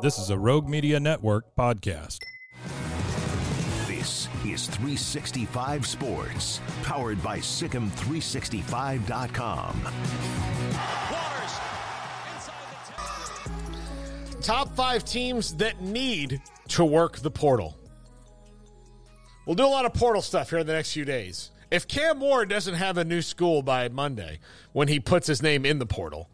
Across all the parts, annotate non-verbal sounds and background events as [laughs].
This is a Rogue Media Network podcast. This is 365 Sports, powered by SicEm365.com. Top five teams that need to work the portal. We'll do a lot of portal stuff here in the next few days. If Cam Ward doesn't have a new school by Monday when he puts his name in the portal,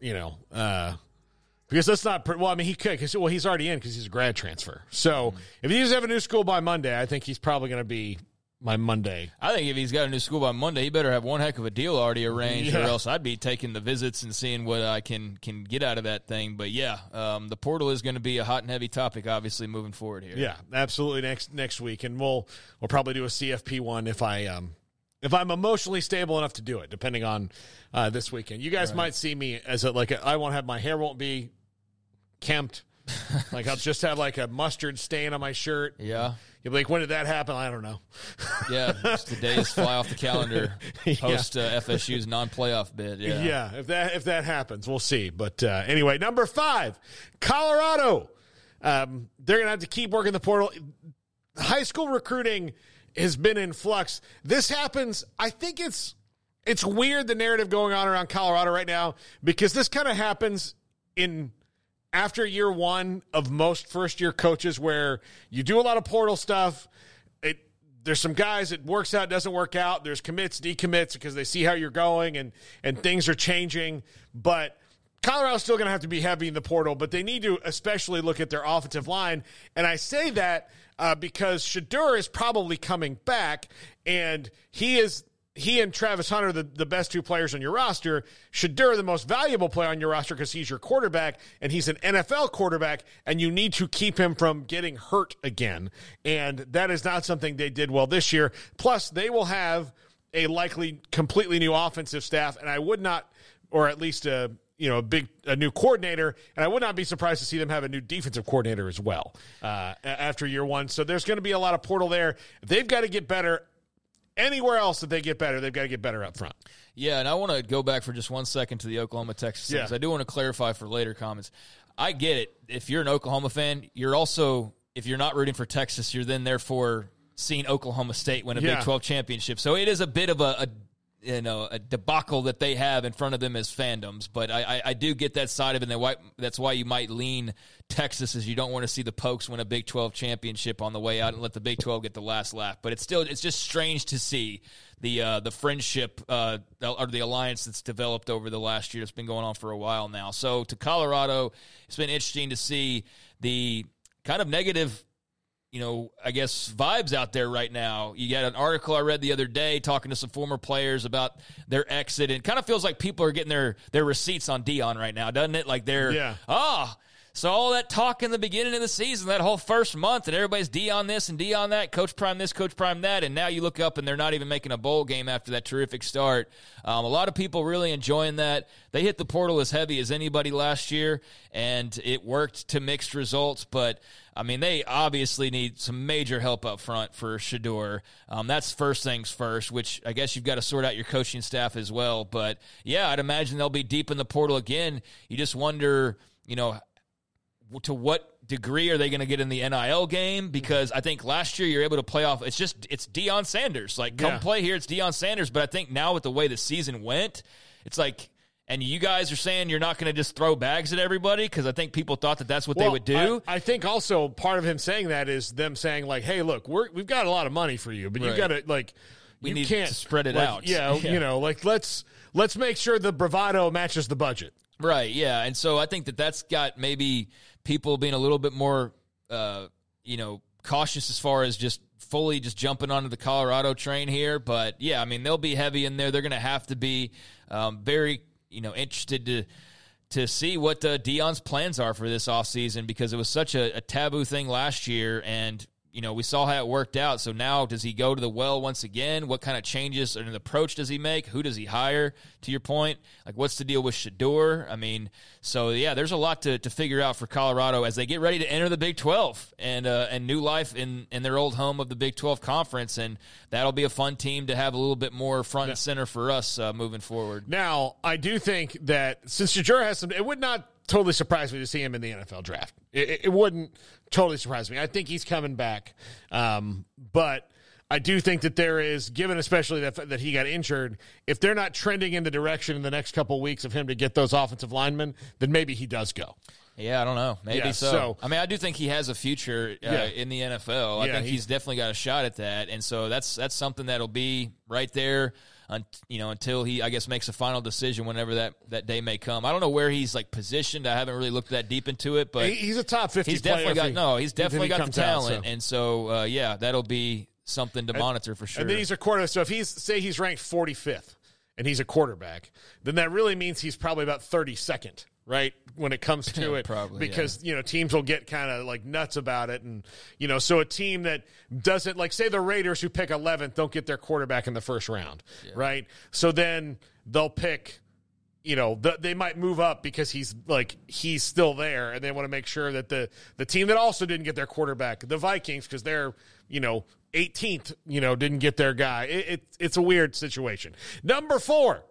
you know, uh, because that's not well. I mean, he could because well, he's already in because he's a grad transfer. So if he doesn't have a new school by Monday, I think he's probably going to be my Monday. I think if he's got a new school by Monday, he better have one heck of a deal already arranged, or else I'd be taking the visits and seeing what I can can get out of that thing. But yeah, um, the portal is going to be a hot and heavy topic, obviously moving forward here. Yeah, absolutely. Next next week, and we'll we'll probably do a CFP one if I um if I'm emotionally stable enough to do it, depending on uh, this weekend. You guys might see me as a, like a, I won't have my hair won't be kempt. like I'll just have like a mustard stain on my shirt. Yeah. You'll be like, when did that happen? I don't know. [laughs] Yeah, just the days fly off the calendar [laughs] post uh, FSU's non-playoff bid. Yeah, Yeah, if that if that happens, we'll see. But uh, anyway, number five, Colorado. Um, they're gonna have to keep working the portal. High school recruiting has been in flux. This happens. I think it's it's weird the narrative going on around Colorado right now because this kind of happens in after year one of most first year coaches where you do a lot of portal stuff. It there's some guys it works out, doesn't work out. There's commits, decommits because they see how you're going and and things are changing. But Colorado's still going to have to be heavy in the portal, but they need to especially look at their offensive line. And I say that uh, because Shedeur is probably coming back, and he is he and Travis Hunter the, the best two players on your roster. Shedeur the most valuable player on your roster because he's your quarterback and he's an NFL quarterback, and you need to keep him from getting hurt again. And that is not something they did well this year. Plus, they will have a likely completely new offensive staff, and I would not, or at least a you know a big a new coordinator, and I would not be surprised to see them have a new defensive coordinator as well uh, after year one. So there's going to be a lot of portal there. They've got to get better. Anywhere else that they get better, they've got to get better up front. Yeah, and I want to go back for just one second to the Oklahoma Texas thing, Yeah. I do want to clarify for later comments. I get it. If you're an Oklahoma fan, you're also if you're not rooting for Texas, you're then therefore seeing Oklahoma State win a Yeah. Big 12 championship. So it is a bit of a, a you know a debacle that they have in front of them as fandoms. But I, I, I do get that side of it. And that's why you might lean Texas, is you don't want to see the Pokes win a Big 12 championship on the way out and let the Big 12 get the last laugh. But it's still it's just strange to see the uh, the friendship uh, or the alliance that's developed over the last year. It's been going on for a while now. So to Colorado, it's been interesting to see the kind of negative you know, I guess vibes out there right now. You got an article I read the other day talking to some former players about their exit, and it kind of feels like people are getting their their receipts on Deion right now, doesn't it? Like they're Yeah. ah. So all that talk in the beginning of the season, that whole first month, and everybody's Deion this and Deion that, Coach Prime this, Coach Prime that, and now you look up and they're not even making a bowl game after that terrific start. Um, a lot of people really enjoying that. They hit the portal as heavy as anybody last year, and it worked to mixed results. But I mean, they obviously need some major help up front for Shedeur. Um, that's first things first, which I guess you've got to sort out your coaching staff as well. But yeah, I'd imagine they'll be deep in the portal again. You just wonder, you know, to what degree are they going to get in the NIL game? Because I think last year you're able to play off. It's just it's Deion Sanders. Like come Yeah. play here. It's Deion Sanders. But I think now with the way the season went, it's like And you guys are saying you're not going to just throw bags at everybody because I think people thought that that's what they would do. I, I, think also part of him saying that is them saying like, "Hey, look, we're, we've got a lot of money for you, but right. you got to like, we you need can't to spread it like, out. Yeah, [laughs] yeah, you know, like let's let's make sure the bravado matches the budget. Right. Yeah. And so I think that that's got maybe people being a little bit more, uh, you know, cautious as far as just fully just jumping onto the Colorado train here. But yeah, I mean, they'll be heavy in there. They're going to have to be um, very, you know, interested to to see what uh, Deion's plans are for this offseason because it was such a, a taboo thing last year. And you know, we saw how it worked out. So now, does he go to the well once again? What kind of changes and approach does he make? Who does he hire? To your point, like what's the deal with Shedeur? I mean, so yeah, there's a lot to, to figure out for Colorado as they get ready to enter the Big 12 and uh, and new life in in their old home of the Big 12 conference, and that'll be a fun team to have a little bit more front and center for us uh, moving forward. Now, I do think that since Shedeur has some, it would not totally surprise me to see him in the NFL draft. It, it wouldn't totally surprised me. I think he's coming back, um, but I do think that there is, given especially that that he got injured, if they're not trending in the direction in the next couple of weeks of him to get those offensive linemen, then maybe he does go. Yeah, I don't know. Maybe yeah, so. so. I mean, I do think he has a future uh, yeah. in the NFL. I yeah, think he's definitely got a shot at that, and so that's that's something that'll be right there you know, until he, I guess, makes a final decision whenever that, that day may come. I don't know where he's like positioned. I haven't really looked that deep into it, but he's a top fifty. He's definitely got he, no. He's definitely got the talent, out, so. and so uh, yeah, that'll be something to monitor for sure. And then he's a quarterback. So if he's say he's ranked forty fifth and he's a quarterback, then that really means he's probably about thirty second right when it comes to it probably because yeah. you know teams will get kind of like nuts about it and you know so a team that doesn't like say the raiders who pick 11th don't get their quarterback in the first round yeah. right so then they'll pick you know the, they might move up because he's like he's still there and they want to make sure that the the team that also didn't get their quarterback the vikings because they're you know 18th you know didn't get their guy it, it, it's a weird situation number four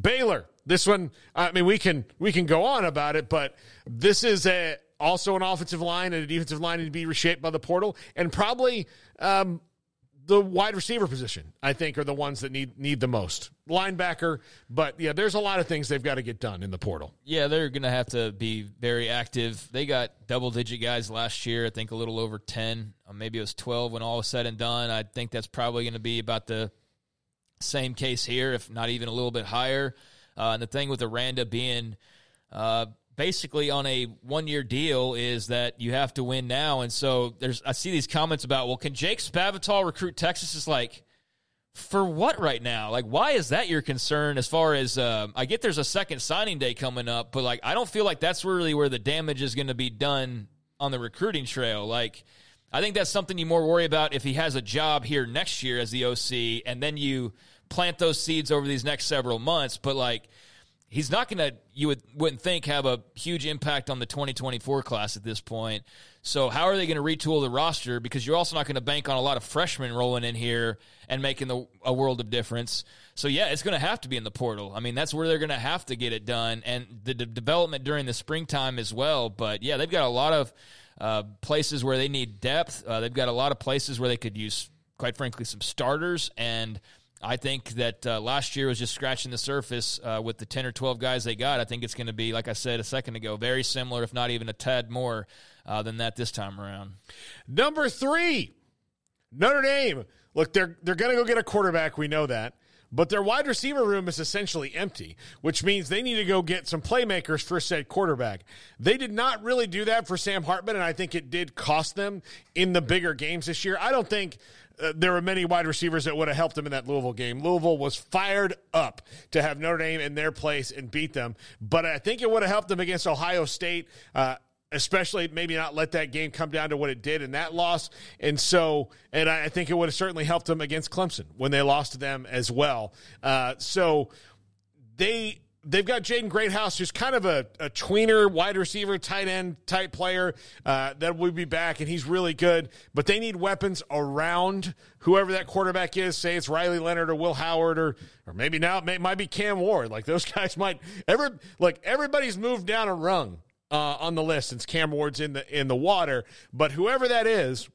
Baylor. This one, I mean, we can we can go on about it, but this is a also an offensive line and a defensive line to be reshaped by the portal, and probably um, the wide receiver position. I think are the ones that need need the most linebacker. But yeah, there's a lot of things they've got to get done in the portal. Yeah, they're going to have to be very active. They got double digit guys last year. I think a little over ten, maybe it was twelve when all was said and done. I think that's probably going to be about the same case here, if not even a little bit higher. Uh, and the thing with Aranda being uh, basically on a one year deal is that you have to win now. And so there's I see these comments about, well, can Jake Spavital recruit Texas? Is like, for what right now? Like, why is that your concern? As far as uh, I get, there's a second signing day coming up, but like, I don't feel like that's really where the damage is going to be done on the recruiting trail. Like, I think that's something you more worry about if he has a job here next year as the OC, and then you plant those seeds over these next several months. But like, he's not going to, you would, wouldn't think, have a huge impact on the 2024 class at this point. So, how are they going to retool the roster? Because you're also not going to bank on a lot of freshmen rolling in here and making the, a world of difference. So, yeah, it's going to have to be in the portal. I mean, that's where they're going to have to get it done. And the development during the springtime as well. But, yeah, they've got a lot of uh, places where they need depth. Uh, they've got a lot of places where they could use, quite frankly, some starters. And I think that uh, last year was just scratching the surface uh, with the 10 or 12 guys they got. I think it's going to be, like I said a second ago, very similar, if not even a tad more uh, than that this time around. Number three, Notre Dame. Look, they're, they're going to go get a quarterback. We know that. But their wide receiver room is essentially empty, which means they need to go get some playmakers for said quarterback. They did not really do that for Sam Hartman, and I think it did cost them in the bigger games this year. I don't think uh, there were many wide receivers that would have helped them in that Louisville game. Louisville was fired up to have Notre Dame in their place and beat them, but I think it would have helped them against Ohio State. Uh, especially maybe not let that game come down to what it did in that loss. And so, and I think it would have certainly helped them against Clemson when they lost to them as well. Uh, so they they've got Jaden Greathouse, who's kind of a, a tweener, wide receiver, tight end type player uh, that will be back, and he's really good. But they need weapons around whoever that quarterback is. Say it's Riley Leonard or Will Howard or or maybe now it may, might be Cam Ward. Like those [laughs] guys might ever like everybody's moved down a rung uh, on the list since Cam Ward's in the in the water. But whoever that is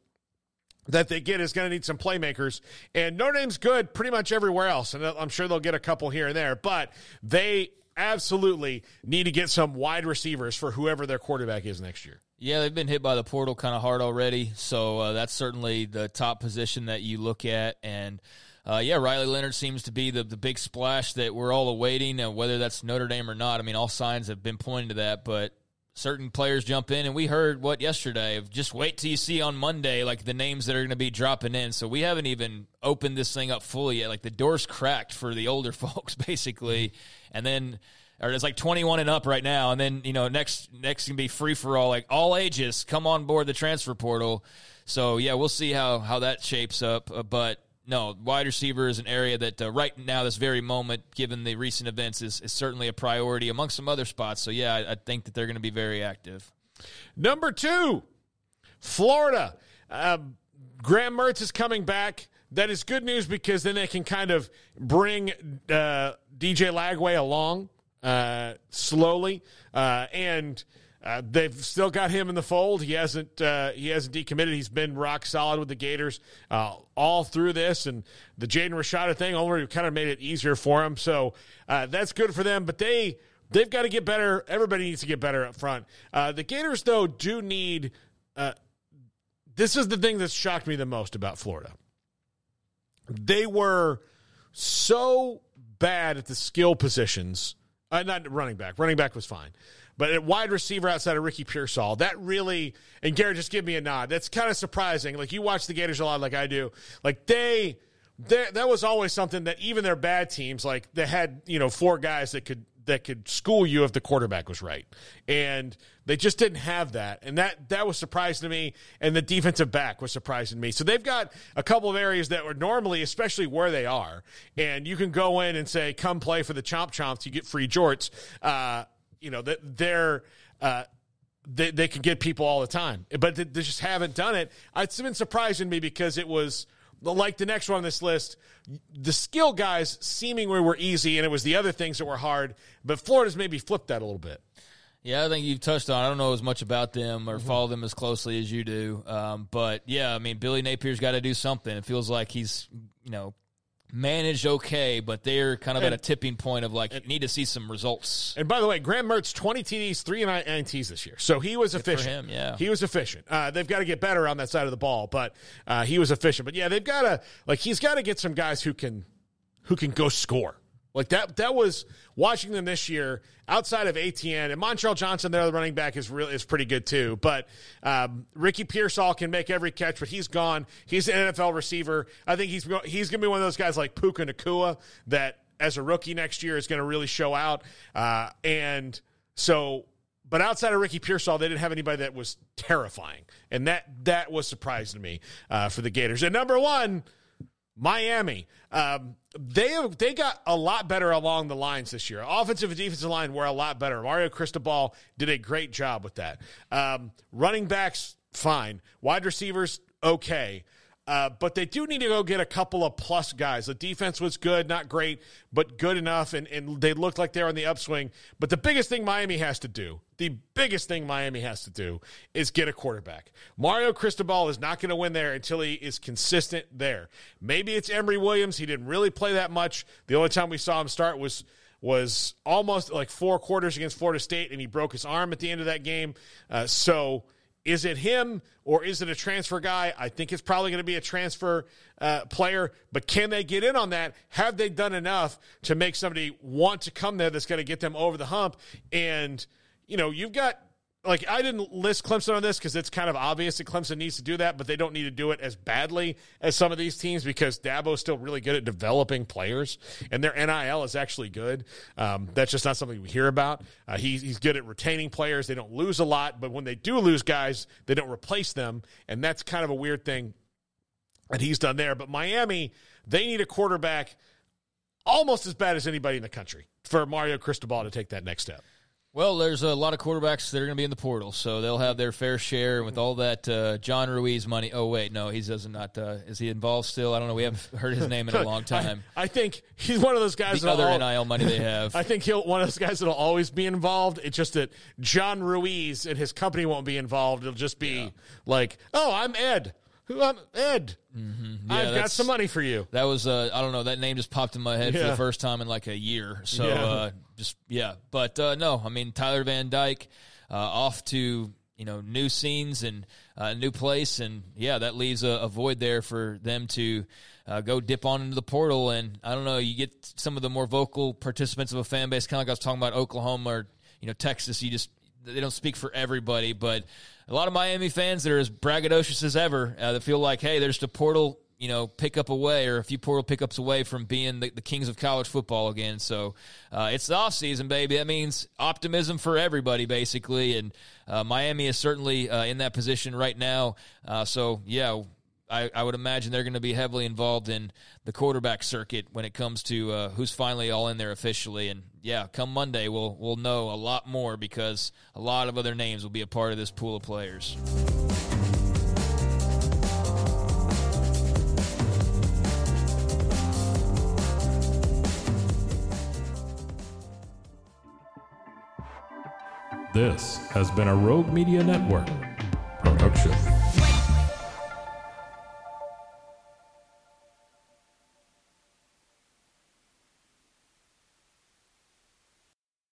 that they get is going to need some playmakers. And Notre Dame's good pretty much everywhere else, and I'm sure they'll get a couple here and there. But they absolutely need to get some wide receivers for whoever their quarterback is next year. Yeah, they've been hit by the portal kind of hard already, so uh, that's certainly the top position that you look at. And uh, yeah, Riley Leonard seems to be the the big splash that we're all awaiting, and whether that's Notre Dame or not. I mean, all signs have been pointing to that, but certain players jump in, and we heard what yesterday of just wait till you see on Monday like the names that are going to be dropping in. So we haven't even opened this thing up fully yet. Like the door's cracked for the older [laughs] folks, basically, and then or it's like 21 and up right now. And then you know next next can be free for all like all ages come on board the transfer portal. So yeah we'll see how how that shapes up. Uh, but no wide receiver is an area that uh, right now this very moment given the recent events is, is certainly a priority among some other spots. So yeah i, I think that they're going to be very active. Number two florida. Um, graham mertz is coming back. That is good news because then they can kind of bring uh, DJ Lagway along uh, slowly, uh, and uh, they've still got him in the fold. He hasn't uh, he hasn't decommitted. He's been rock solid with the Gators uh, all through this, and the Jaden Rashada thing already kind of made it easier for him. So uh, that's good for them. But they they've got to get better. Everybody needs to get better up front. the Gators though do need. this is the thing that shocked me the most about Florida. They were so bad at the skill positions uh, not running back. Running back was fine. But at wide receiver outside of Ricky Pearsall, that really, and Garrett, just give me a nod. That's kind of surprising. Like you watch the Gators a lot, like I do. Like they, that was always something that even their bad teams, like they had, you know, four guys that could that could school you if the quarterback was right. And they just didn't have that. And that that was surprising to me. And the defensive back was surprising to me. So they've got a couple of areas that were normally, especially where they are, and you can go in and say, come play for the Chomp Chomps, you get free jorts. Uh, you know, that they're uh, they, they can get people all the time, but they, they just haven't done it. It's been surprising me because it was like the next one on this list, the skill guys seemingly were easy, and it was the other things that were hard. But Florida's maybe flipped that a little bit. Yeah, I think you've touched on. I don't know as much about them or mm-hmm. follow them as closely as you do, um, but yeah, I mean, Billy Napier's got to do something. It feels like he's, you know, managed okay, but they're kind of and, at a tipping point of like and, need to see some results. And by the way, Graham Mertz twenty TDs, three INTs this year, so he was Good efficient. Him, yeah, he was efficient. Uh, they've got to get better on that side of the ball, but uh, he was efficient. But yeah, they've got to like he's got to get some guys who can who can go score. Like that that was watching them this year outside of Etienne and Montrell Johnson, their running back is really is pretty good too. But um, Ricky Pearsall can make every catch, but he's gone. He's an NFL receiver. I think he's he's going to be one of those guys like Puka Nacua that as a rookie next year is going to really show out. Uh, and so, but outside of Ricky Pearsall, they didn't have anybody that was terrifying, and that that was surprising to me uh, for the Gators. And number one, Miami. Um, they they got a lot better along the lines this year. Offensive and defensive line were a lot better. Mario Cristobal did a great job with that. Um, running backs, fine. Wide receivers, okay. Uh, but they do need to go get a couple of plus guys. The defense was good, not great, but good enough, and, and they looked like they're on the upswing. But the biggest thing Miami has to do, the biggest thing Miami has to do, is get a quarterback. Mario Cristobal is not going to win there until he is consistent there. Maybe it's Emory Williams. He didn't really play that much. The only time we saw him start was was almost like four quarters against Florida State, and he broke his arm at the end of that game. Uh, so is it him or is it a transfer guy? I think it's probably going to be a transfer uh, player, but can they get in on that? Have they done enough to make somebody want to come there that's going to get them over the hump? And, you know, you've got like I didn't list Clemson on this because it's kind of obvious that Clemson needs to do that, but they don't need to do it as badly as some of these teams because Dabo's still really good at developing players, and their NIL is actually good. Um, that's just not something we hear about. Uh, he, he's good at retaining players. They don't lose a lot, but when they do lose guys, they don't replace them, and that's kind of a weird thing that he's done there. But Miami, they need a quarterback almost as bad as anybody in the country for Mario Cristobal to take that next step. Well, there's a lot of quarterbacks that are going to be in the portal, so they'll have their fair share. And with all that uh, John Ruiz money, oh wait, no, he doesn't. Not uh, is he involved still? I don't know. We haven't heard his name in a [laughs] long time. I, I think he's one of those guys. The other all, nil money they have. [laughs] I think he'll one of those guys that'll always be involved. It's just that John Ruiz and his company won't be involved. It'll just be yeah. like, oh, I'm Ed. Who I'm Ed. Mm-hmm. Yeah, I've got that's- some money for you. That was uh, I don't know that name just popped in my head for Yeah. the first time in like a year. So Yeah. uh, just yeah, but uh, no, I mean Tyler Van Dyke uh, off to you know new scenes and a new place, and yeah, that leaves a, a void there for them to uh, go dip on into the portal. And I don't know, you get some of the more vocal participants of a fan base, kind of like I was talking about Oklahoma or you know Texas. You just they don't speak for everybody, but a lot of Miami fans that are as braggadocious as ever uh, that feel like, hey, there's the portal, you know, pickup away or a few portal pickups away from being the, the kings of college football again. So uh, it's the off season, baby. That means optimism for everybody, basically. And uh, Miami is certainly uh, in that position right now. Uh, so yeah. I, I would imagine they're going to be heavily involved in the quarterback circuit when it comes to uh, who's finally all in there officially. And yeah, come Monday, we'll we'll know a lot more because a lot of other names will be a part of this pool of players. This has been a Rogue Media Network